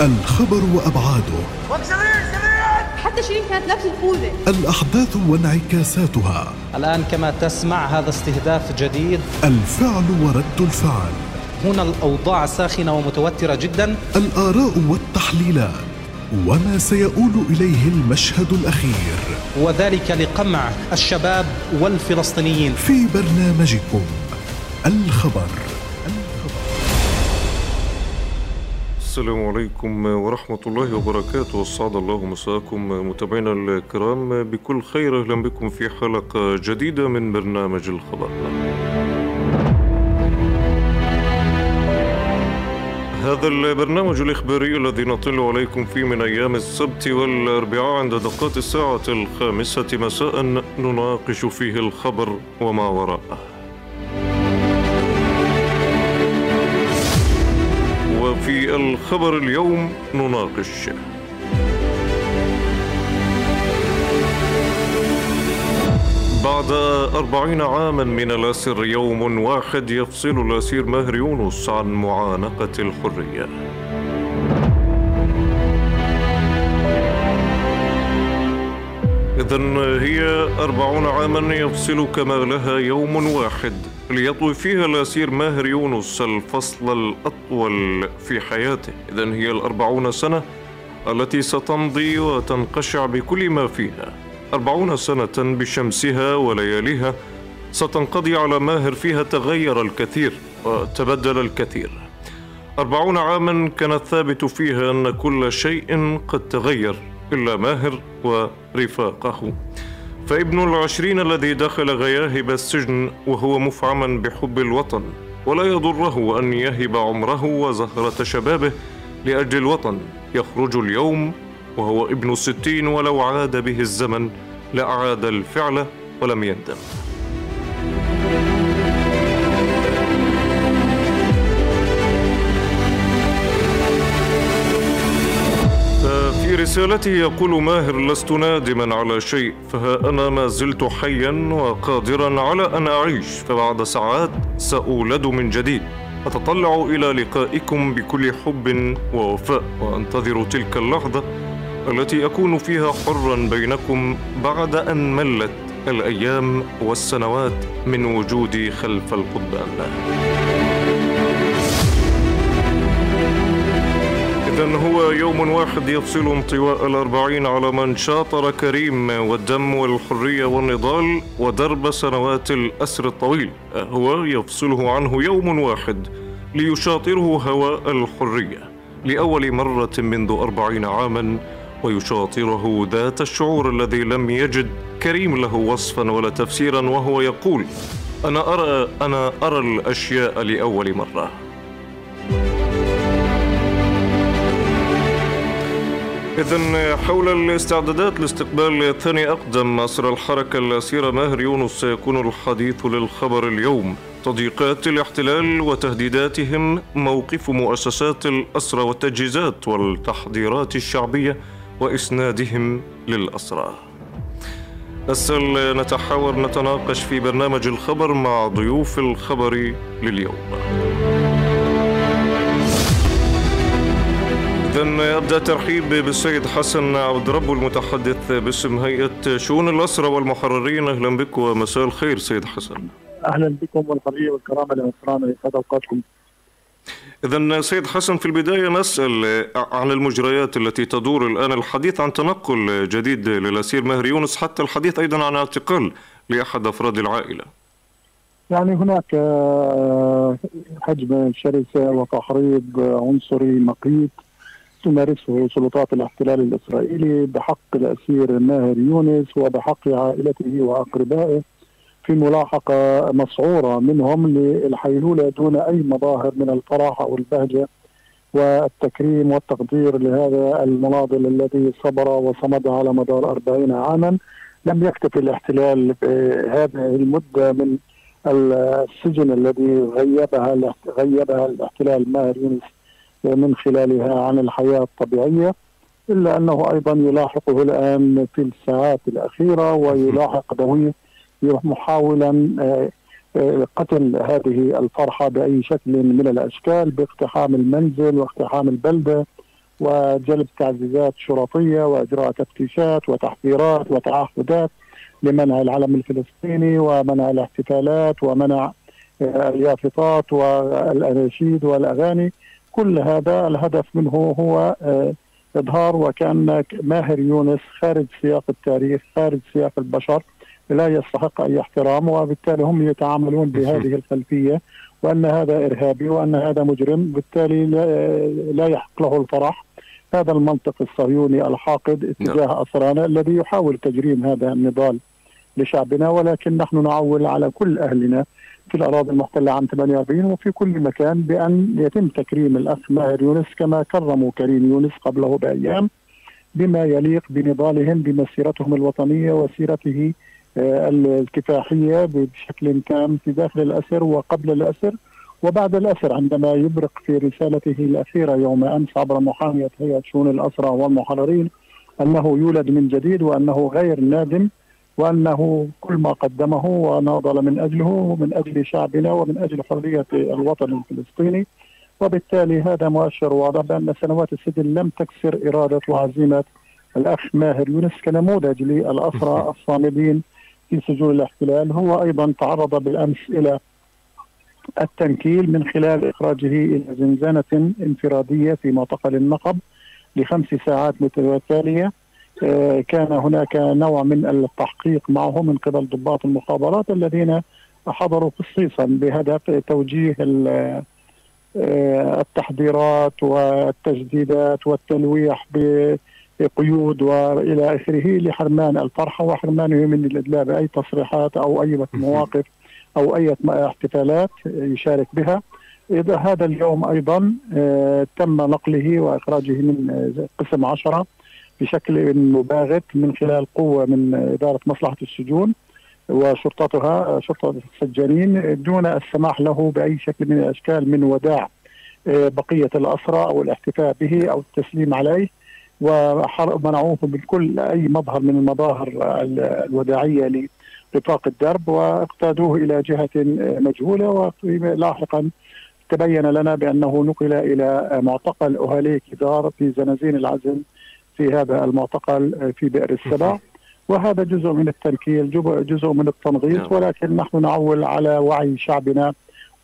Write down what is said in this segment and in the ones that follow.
الخبر وأبعاده. حتى شيرين كانت لابسه الخوذه الأحداث وانعكاساتها. الآن كما تسمع هذا استهداف جديد. الفعل ورد الفعل. هنا الأوضاع ساخنة ومتوترة جدا. الآراء والتحليلات. وما سيؤول إليه المشهد الأخير. وذلك لقمع الشباب والفلسطينيين. في برنامجكم الخبر. السلام عليكم ورحمة الله وبركاته. أسعد الله مساكم متابعينا الكرام. بكل خير أهلا بكم في حلقة جديدة من برنامج الخبر. هذا البرنامج الإخباري الذي نطل عليكم فيه من أيام السبت والأربعاء عند دقات الساعة الخامسة مساء نناقش فيه الخبر وما وراءه. وفي الخبر اليوم نناقش. بعد أربعين عاما من الأسر يوم واحد يفصل الأسير ماهر يونس عن معانقة الحرية. إذا هي أربعون عاما يفصل كما لها يوم واحد. ليطوي فيها الأسير ماهر يونس الفصل الأطول في حياته. إذا هي الأربعون سنة التي ستمضي وتنقشع بكل ما فيها. أربعون سنة بشمسها ولياليها ستنقضي على ماهر فيها تغير الكثير وتبدل الكثير. أربعون عاما كان الثابت فيها أن كل شيء قد تغير. إلا ماهر ورفاقه. فابن العشرين الذي دخل غياهب السجن وهو مفعما بحب الوطن ولا يضره أن يهب عمره وزهرة شبابه لأجل الوطن. يخرج اليوم وهو ابن الستين ولو عاد به الزمن لأعاد الفعل ولم يندم. في رسالته يقول ماهر لست نادما على شيء فها أنا ما زلت حيا وقادرا على أن أعيش فبعد ساعات سأولد من جديد. أتطلع إلى لقائكم بكل حب ووفاء وأنتظر تلك اللحظة التي أكون فيها حرا بينكم بعد أن ملت الأيام والسنوات من وجودي خلف القضبان هو يوم واحد يفصل انطواء الأربعين على من شاطر كريم والدم والحرية والنضال ودرب سنوات الأسر الطويل. هو يفصله عنه يوم واحد ليشاطره هواء الحرية لأول مرة منذ أربعين عاماً ويشاطره ذات الشعور الذي لم يجد كريم له وصفا ولا تفسيرا وهو يقول أنا أرى أنا أرى الأشياء لأول مرة. إذا حول الاستعدادات لاستقبال ثاني أقدم أسر الحركة الأسيرة ماهر يونس سيكون الحديث للخبر اليوم. تضييقات الاحتلال وتهديداتهم موقف مؤسسات الأسرى والتجهيزات والتحضيرات الشعبية وإسنادهم للأسرى. أسأل نتحاور نتناقش في برنامج الخبر مع ضيوف الخبر لليوم. إذا أبدأ ترحيب بالسيد حسن عبد رب المتحدث باسم هيئة شؤون الأسرى والمحررين. أهلا بك ومساء الخير سيد حسن. أهلا بكم والحرية والكرامة لأسرانا يسعد أوقاتكم. إذا سيد حسن في البداية نسأل عن المجريات التي تدور الآن الحديث عن تنقل جديد للأسير ماهر يونس حتى الحديث أيضا عن اعتقال لأحد أفراد العائلة. يعني هناك هجمة شرسة وتحريض عنصري مقيت. تمارسه سلطات الاحتلال الإسرائيلي بحق الأسير ماهر يونس وبحق عائلته وأقربائه في ملاحقة مسعورة منهم للحيلولة دون أي مظاهر من الفرح أو البهجة والتكريم والتقدير لهذا المناضل الذي صبر وصمد على مدار أربعين عاما. لم يكتفي الاحتلال بهذه المدة من السجن الذي غيبها غيبها الاحتلال ماهر يونس من خلالها عن الحياة الطبيعية إلا أنه أيضا يلاحقه الآن في الساعات الأخيرة ويلاحق ذويه محاولا قتل هذه الفرحة بأي شكل من الأشكال باقتحام المنزل واقتحام البلدة وجلب تعزيزات شرطية وإجراء تفتيشات وتحذيرات وتعهدات لمنع العلم الفلسطيني ومنع الاحتفالات ومنع آه، اليافطات والأناشيد والأغاني. كل هذا الهدف منه هو آه، إظهار وكأن ماهر يونس خارج سياق التاريخ خارج سياق البشر لا يستحق أي احترام وبالتالي هم يتعاملون بهذه الخلفية وأن هذا إرهابي وأن هذا مجرم بالتالي لا يحق له الفرح. هذا المنطق الصهيوني الحاقد اتجاه أسرانا الذي يحاول تجريم هذا النضال لشعبنا ولكن نحن نعول على كل أهلنا في الأراضي المحتلة عام 48 وفي كل مكان بأن يتم تكريم الأخ ماهر يونس كما كرموا كريم يونس قبله بأيام بما يليق بنضالهم بمسيرتهم الوطنية وسيرته آه، الكفاحية بشكل تام في داخل الأسر وقبل الأسر. وبعد الأسر عندما يبرق في رسالته الأخيرة يوم أمس عبر محامية هيئة شؤون الأسرى والمحررين أنه يولد من جديد وأنه غير نادم وأنه كل ما قدمه وناضل من أجله ومن أجل شعبنا ومن أجل حرية الوطن الفلسطيني. وبالتالي هذا مؤشر واضح بأن سنوات السجن لم تكسر إرادة وعزيمة الأخ ماهر يونس كنموذج للأسرى الصامدين في سجون الاحتلال. هو أيضا تعرض بالامس إلى التنكيل من خلال إخراجه إلى زنزانة انفرادية في معتقل النقب لخمس ساعات متتالية. كان هناك نوع من التحقيق معه من قبل ضباط المخابرات الذين حضروا خصيصا بهدف توجيه آه، التحضيرات والتجديدات والتلويح بقيود وإلى آخره لحرمان الفرحة وحرمانه من الادلاء باي تصريحات أو أي مواقف أو أي احتفالات يشارك بها. إذا هذا اليوم أيضا آه، تم نقله وإخراجه من قسم عشرة. بشكل مباغت من خلال قوة من إدارة مصلحة السجون وشرطتها شرطه السجانين دون السماح له بأي شكل من الأشكال من وداع آه، بقية الأسرى أو الاحتفاء به أو التسليم عليه. ومنعوه من كل أي مظهر من المظاهر الوداعية لرفاق الدرب واقتادوه إلى جهة مجهولة. ولاحقا تبين لنا بأنه نقل إلى معتقل أهالي كدار في زنازين العزل في هذا المعتقل في بئر السبع. وهذا جزء من التنكيل جزء من التنغيص نعم. ولكن نحن نعول على وعي شعبنا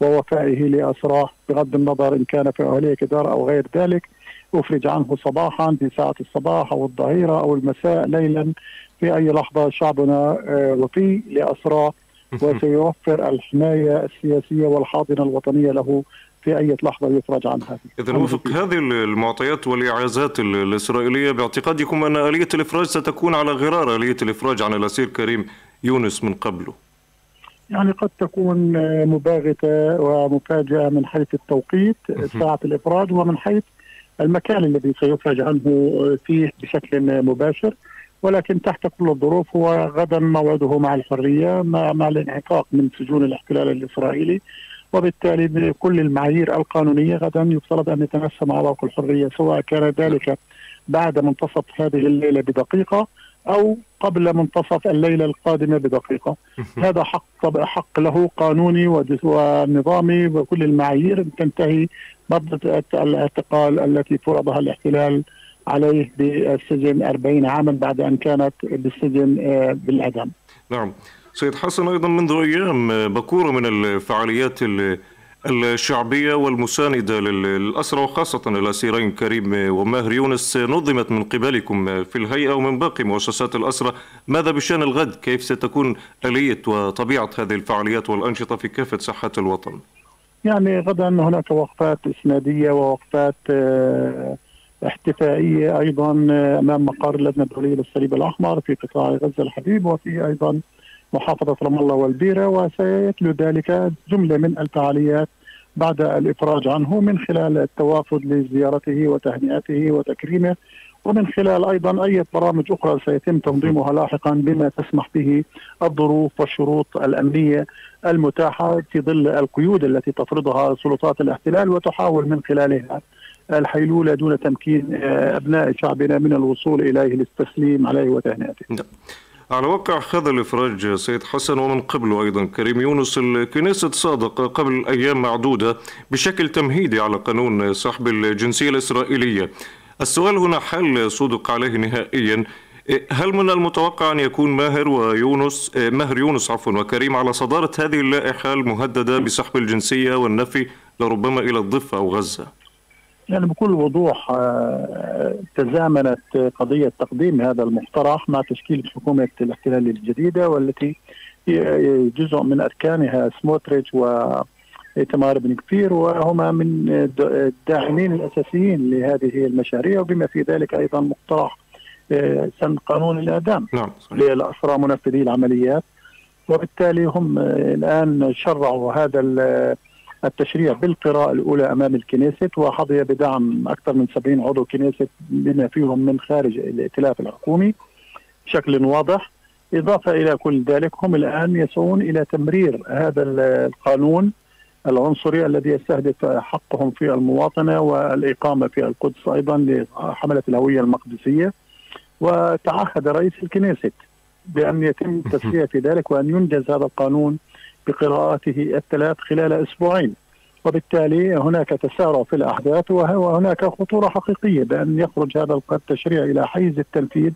ووفائه لأسراه بغض النظر إن كان في أهلية كدار أو غير ذلك. أفرج عنه صباحا في ساعة الصباح أو الظهيرة أو المساء ليلا. في أي لحظة شعبنا آه، وفي لأسراه. وسيوفر الحماية السياسية والحاضنة الوطنية له في أي لحظة يفرج عنها. إذا وفق هذه المعطيات والإعازات الإسرائيلية باعتقادكم أن آلية الإفراج ستكون على غرار آلية الإفراج عن الأسير كريم يونس من قبله يعني قد تكون مباغتة ومفاجئة من حيث التوقيت ساعة الإفراج ومن حيث المكان الذي سيفرج عنه فيه بشكل مباشر. ولكن تحت كل الظروف هو غدا موعده مع الحرية مع, مع الانعتاق من سجون الاحتلال الإسرائيلي. وبالتالي بكل المعايير القانونية غدا يفترض أن يتنسم اعضاء الحرية سواء كان ذلك بعد منتصف هذه الليلة بدقيقة أو قبل منتصف الليلة القادمة بدقيقة هذا حق حق له قانوني ونظامي وكل المعايير تنتهي مدة الاعتقال التي فرضها الاحتلال عليه بالسجن 40 عاما بعد أن كانت بالسجن آه، بالاعدام. نعم. سيد حسن أيضا منذ أيام بكورة من الفعاليات الشعبية والمساندة للأسرى وخاصة الأسيرين كريم وماهر يونس نظمت من قبلكم في الهيئة ومن باقي مؤسسات الأسرة ماذا بشأن الغد؟ كيف ستكون آلية وطبيعة هذه الفعاليات والأنشطة في كافة ساحات الوطن؟ يعني غدا هناك وقفات إسنادية ووقفات آه، احتفائية أيضا آه، أمام مقر اللجنة الدولية للصليب الأحمر في قطاع غزة الحبيب وفي أيضا محافظة رام الله والبيرة وسيتلو ذلك جملة من الفعاليات بعد الإفراج عنه من خلال التوافد لزيارته وتهنئته وتكريمه ومن خلال أيضا أي برامج أخرى سيتم تنظيمها لاحقا بما تسمح به الظروف والشروط الأمنية المتاحة في ظل القيود التي تفرضها سلطات الاحتلال وتحاول من خلالها الحيلولة دون تمكين أبناء شعبنا من الوصول إليه للتسليم عليه وتهنئته. على وقع هذا الإفراج سيد حسن ومن قبله أيضا كريم يونس الكنيسة صادق قبل أيام معدودة بشكل تمهيدي على قانون سحب الجنسية الإسرائيلية السؤال هنا حل صدق عليه نهائيا هل من المتوقع أن يكون ماهر ويونس ماهر يونس عفوا وكريم على صدارة هذه اللائحة المهددة بسحب الجنسية والنفي لربما إلى الضفة أو غزة؟ يعني بكل وضوح آه، تزامنت قضية تقديم هذا المقترح مع تشكيل حكومة الاحتلال الجديدة والتي جزء من أركانها سموتريتش وإيتمار بن كفير وهما من الداعمين الأساسيين لهذه المشاريع وبما في ذلك أيضا مقترح آه، سن قانون الإعدام نعم للأسرى منفذي العمليات. وبالتالي هم الآن شرعوا هذا التشريع بالقراءة الأولى أمام الكنيست وحظي بدعم أكثر من 70 عضو كنيست بما فيهم من خارج الائتلاف الحكومي بشكل واضح. إضافة إلى كل ذلك هم الآن يسعون إلى تمرير هذا القانون العنصري الذي يستهدف حقهم في المواطنة والإقامة في القدس أيضا لحملة الهوية المقدسية. وتعهد رئيس الكنيست بأن يتم التسوية في ذلك وأن ينجز هذا القانون بقراءته الثلاث خلال أسبوعين. وبالتالي هناك تسارع في الأحداث وهناك خطورة حقيقية بأن يخرج هذا التشريع إلى حيز التنفيذ.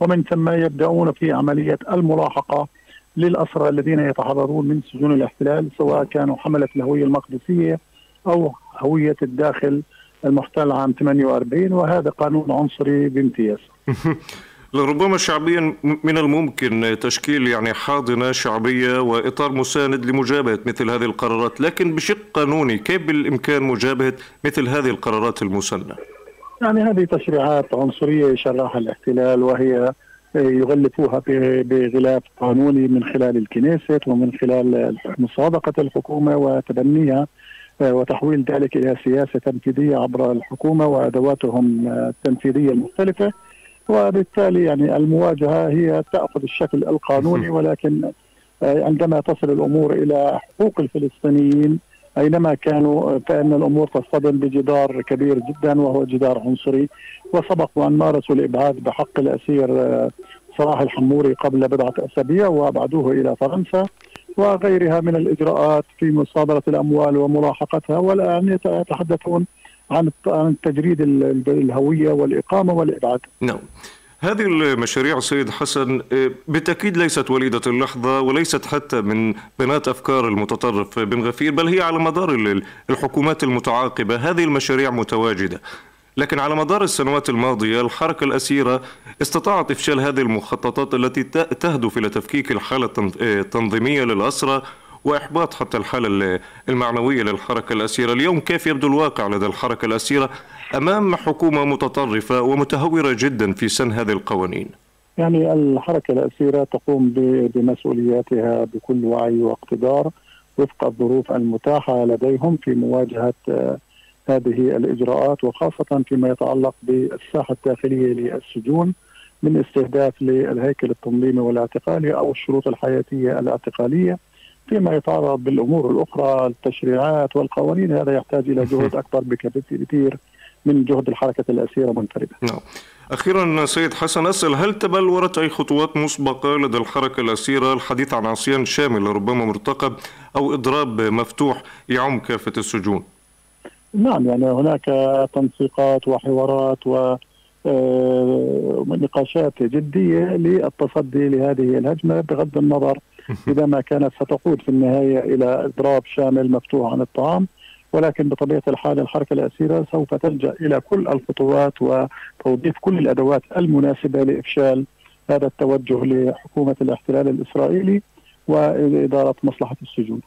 ومن ثم يبدأون في عملية الملاحقة للأسرى الذين يتحررون من سجون الاحتلال سواء كانوا حملة الهوية المقدسية أو هوية الداخل المحتل عام 48 وهذا قانون عنصري بامتياز. لربما شعبيا من الممكن تشكيل يعني حاضنة شعبية وإطار مساند لمجابهة مثل هذه القرارات، لكن بشق قانوني كيف بالإمكان مجابهة مثل هذه القرارات المسنة؟ يعني هذه تشريعات عنصرية يشرعها الاحتلال وهي يغلفوها بغلاف قانوني من خلال الكنيست ومن خلال مصادقه الحكومة وتبنيها وتحويل ذلك إلى سياسة تنفيذية عبر الحكومة وأدواتهم التنفيذية المختلفة وبالتالي يعني المواجهة هي تأخذ الشكل القانوني ولكن آه، عندما تصل الأمور إلى حقوق الفلسطينيين أينما كانوا فان الأمور تصطدم بجدار كبير جدا وهو جدار عنصري وسبق وان مارسوا الإبعاد بحق الأسير آه، صلاح الحموري قبل بضعة أسابيع وأبعدوه إلى فرنسا وغيرها من الإجراءات في مصادرة الأموال وملاحقتها والآن يتحدثون عن عن تجريد الهوية والإقامة والإبعاد. نعم. هذه المشاريع سيد حسن آه، بالتأكيد ليست وليدة اللحظة وليست حتى من بنات أفكار المتطرف بن غفير بل هي على مدار الحكومات المتعاقبة هذه المشاريع متواجدة لكن على مدار السنوات الماضية الحركة الأسيرة استطاعت إفشال هذه المخططات التي تهدف إلى تفكيك الحالة التنظيمية للأسرة وإحباط حتى الحالة المعنوية للحركة الأسيرة. اليوم كيف يبدو الواقع لدى الحركة الأسيرة أمام حكومة متطرفة ومتهورة جدا في سن هذه القوانين؟ يعني الحركة الأسيرة تقوم بمسؤولياتها بكل وعي واقتدار وفق الظروف المتاحة لديهم في مواجهة آه، هذه الإجراءات وخاصة فيما يتعلق بالساحة الداخلية للسجون من استهداف للهيكل التنظيمي والاعتقالي أو الشروط الحياتية الاعتقالية. فيما يتعرض بالأمور الأخرى التشريعات والقوانين هذا يحتاج إلى جهد أكبر بكثير من جهد الحركة الأسيرة منفردة. نعم. أخيرا سيد حسن أسأل هل تبلورت أي خطوات مسبقة لدى الحركة الأسيرة الحديث عن عصيان شامل ربما مرتقب أو إضراب مفتوح يعم كافة السجون نعم يعني هناك تنسيقات وحوارات و آه، نقاشات جدية للتصدي لهذه الهجمة بغض النظر إذا ما كانت ستقود في النهاية إلى إضراب شامل مفتوح عن الطعام ولكن بطبيعة الحال الحركة الأسيرة سوف تلجأ إلى كل الخطوات وتوظيف كل الأدوات المناسبة لإفشال هذا التوجه لحكومة الاحتلال الإسرائيلي وإدارة مصلحة السجون.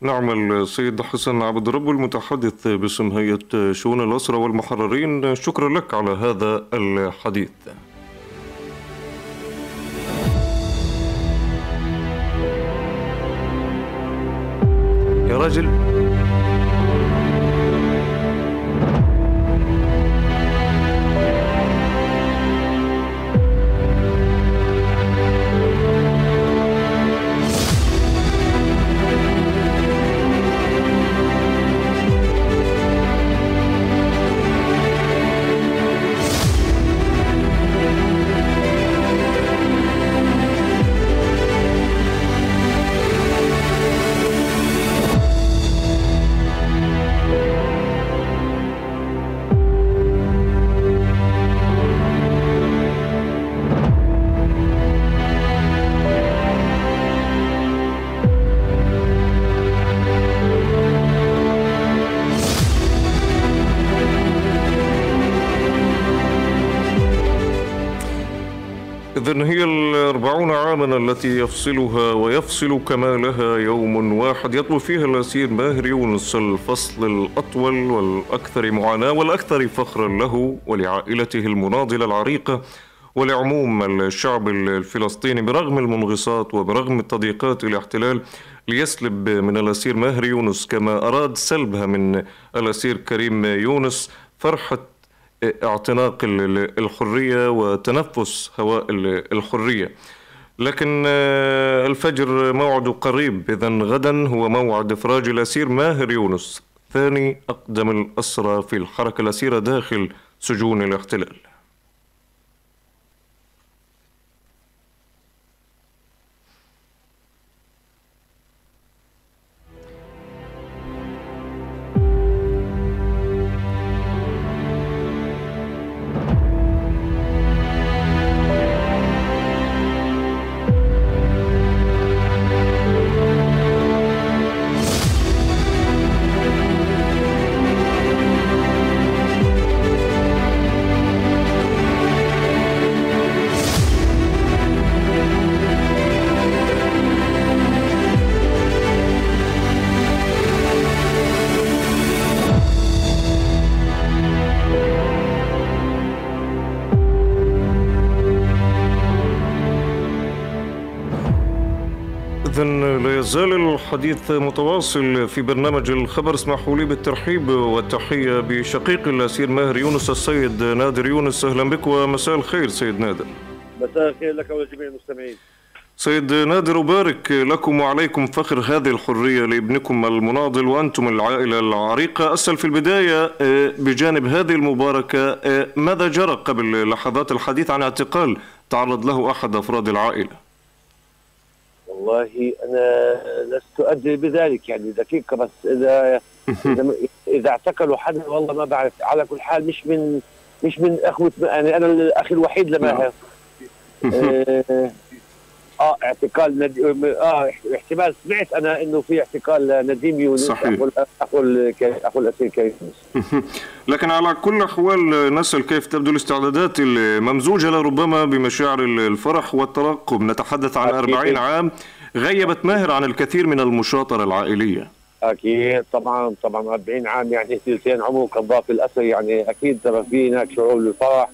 نعم السيد حسن عبد الرب المتحدث باسم هيئة شؤون الأسرة والمحررين شكرا لك على هذا الحديث. يا إذن هي الأربعون عاما التي يفصلها ويفصل كمالها يوم واحد. يطوي فيها الأسير ماهر يونس الفصل الأطول والأكثر معاناة والأكثر فخرا له ولعائلته المناضلة العريقة ولعموم الشعب الفلسطيني. برغم المنغصات وبرغم تضييقات الاحتلال ليسلب من الأسير ماهر يونس كما أراد سلبها من الأسير كريم يونس فرحة اعتناق الحرية وتنفس هواء الحرية. لكن آه، الفجر موعد قريب إذا غدا هو موعد إفراج الأسير ماهر يونس. ثاني أقدم الأسرى في الحركة الأسيرة داخل سجون الاحتلال. إذا لا يزال الحديث متواصل في برنامج الخبر. اسمحوا لي بالترحيب والتحية بشقيق الأسير ماهر يونس السيد نادر يونس. أهلا بك ومساء الخير سيد نادر. مساء الخير لك ولجميع المستمعين. سيد نادر أبارك لكم وعليكم فخر هذه الحرية لابنكم المناضل وأنتم العائلة العريقة. أسأل في البداية آه، بجانب هذه المباركة آه، ماذا جرى قبل لحظات الحديث عن اعتقال تعرض له أحد أفراد العائلة؟ والله أنا لست أدري بذلك يعني دقيقة بس. إذا إذا, إذا اعتقلوا حدا والله ما بعرف. على كل حال مش من مش من أخوة يعني أنا الأخ الوحيد لماهر آه, آه اعتقال ند... آه احتمال. سمعت أنا إنه في اعتقال نديم يونس صحيح. أخو أخو الأسير كريم. لكن على كل الأحوال نسأل كيف تبدو الاستعدادات الممزوجة لربما بمشاعر الفرح والترقب. نتحدث عن أكيد. أربعين عام. غيبت ماهر عن الكثير من المشاطرة العائلية. أكيد طبعا طبعا 40 عام يعني ثلثين عمره قضاء في الاسر يعني أكيد ترى في هناك شعور بالفرح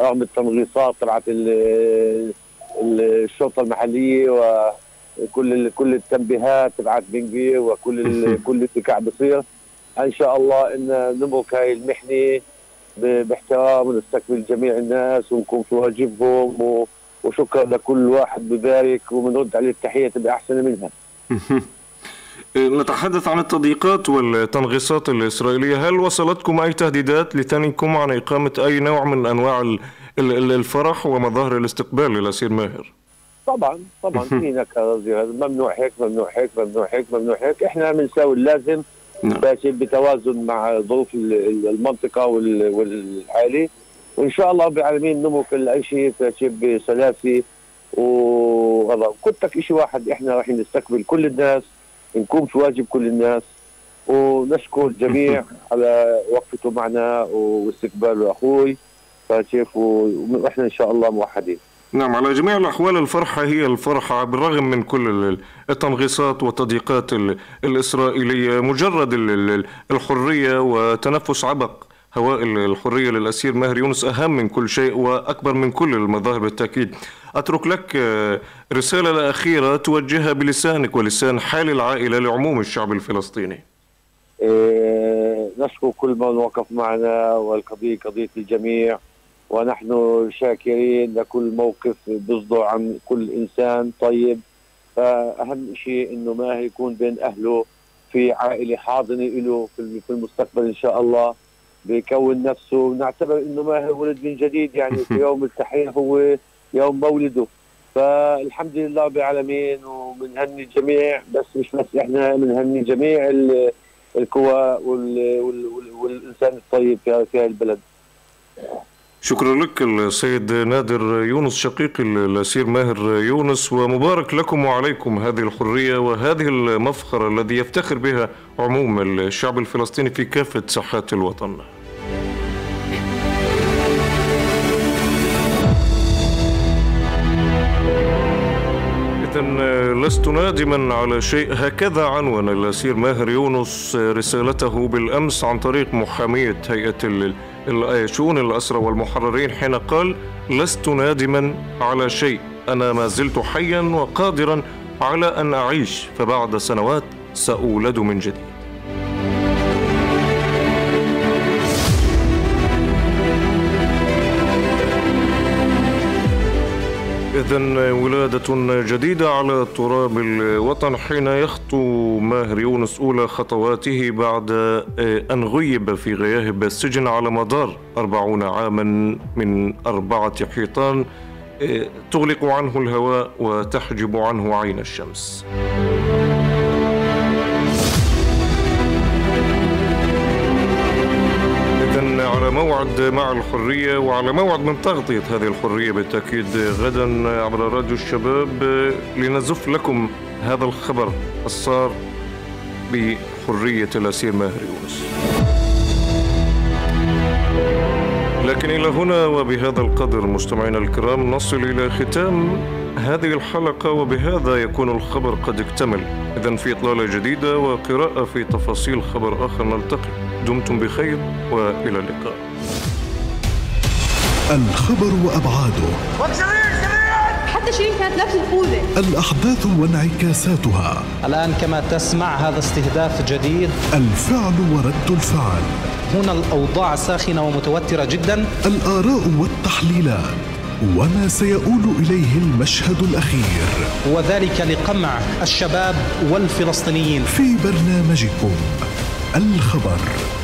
رغم التنغيصات تبعت ال- ال- الشرطة المحلية وكل كل التنبيهات تبعت بنجي وكل كل اللي قاعد بصير إن شاء الله إن نمرق هاي المحنة باحترام ونستقبل جميع الناس ونكون في واجبهم و- وشكرا لكل واحد ببارك وبنرد عليه التحية تبقى احسن منها نتحدث عن التضييقات والتنغيصات الإسرائيلية. هل وصلتكم أي تهديدات لثنيكم عن إقامة أي نوع من أنواع ال- ال- الفرح ومظاهر الاستقبال للأسير ماهر؟ طبعا طبعا. في هذا. ممنوع هيك ممنوع هيك ممنوع هيك ممنوع هيك. إحنا بنساوي اللازم نعم. ماشي بتوازن مع ظروف ال- ال- المنطقة وال- والحالي وإن شاء الله رب العالمين أي شيء ماشي بسلاسه وهذا قلت لك شيء واحد إحنا راح نستقبل كل الناس في واجب كل الناس ونشكر الجميع على وقفته معنا واستقباله أخوي. فشيف وإحنا إن شاء الله موحدين. نعم على جميع الأحوال الفرحة هي الفرحة بالرغم من كل ال- التنغيصات والتضييقات ال- الإسرائيلية مجرد ال- ال- الحرية وتنفس عبق. هواء ال- الحرية للأسير ماهر يونس أهم من كل شيء وأكبر من كل المظاهر بالتأكيد. أترك لك آه، رسالة أخيرة توجهها بلسانك ولسان حال العائلة لعموم الشعب الفلسطيني. إيه، نشكر كل من وقف معنا والقضية قضية الجميع ونحن شاكرين لكل موقف بيصدر عن كل إنسان طيب. فأهم شيء إنه ما يكون بين أهله في عائلة حاضنة له في المستقبل إن شاء الله. بيكون نفسه. ونعتبر إنه ماهر ولد من جديد يعني في يوم التحرير هو يوم مولده. فالحمد لله رب العالمين وبنهني الجميع بس مش بس إحنا بنهني جميع ال- القوى وال... وال... وال... والإنسان الطيب في في هاي البلد. شكرا لك السيد نادر يونس شقيق الأسير ماهر يونس ومبارك لكم وعليكم هذه الحرية وهذه المفخرة الذي يفتخر بها عموم الشعب الفلسطيني في كافة ساحات الوطن. لست نادما على شيء. هكذا عنون الأسير ماهر يونس رسالته بالأمس عن طريق محامية هيئة شؤون الأسرى والمحررين حين قال لست نادما على شيء. أنا ما زلت حيا وقادرا على أن أعيش. فبعد سنوات سأولد من جديد. إذا ولادة جديدة على تراب الوطن حين يخطو ماهر يونس أولى خطواته بعد أن غيب في غياهب السجن على مدار أربعون عاما من أربعة حيطان تغلق عنه الهواء وتحجب عنه عين الشمس. موعد مع الحرية وعلى موعد من تغطية هذه الحرية بالتأكيد غدا عبر راديو الشباب لنزف لكم هذا الخبر الصار بحرية الأسير ماهر يونس. لكن إلى هنا وبهذا القدر مستمعينا الكرام نصل إلى ختام هذه الحلقة وبهذا يكون الخبر قد اكتمل. إذا في إطلالة جديدة وقراءة في تفاصيل خبر آخر نلتقي. دمتم بخير وإلى اللقاء. الخبر وأبعاده. حتى شيرين كانت لابسة الخوذة الأحداث وانعكاساتها. الآن كما تسمع هذا استهداف جديد. الفعل ورد الفعل. هنا الأوضاع ساخنة ومتوترة جدا. الآراء والتحليلات. وما سيؤول إليه المشهد الأخير. وذلك لقمع الشباب والفلسطينيين. في برنامجكم. الخبر.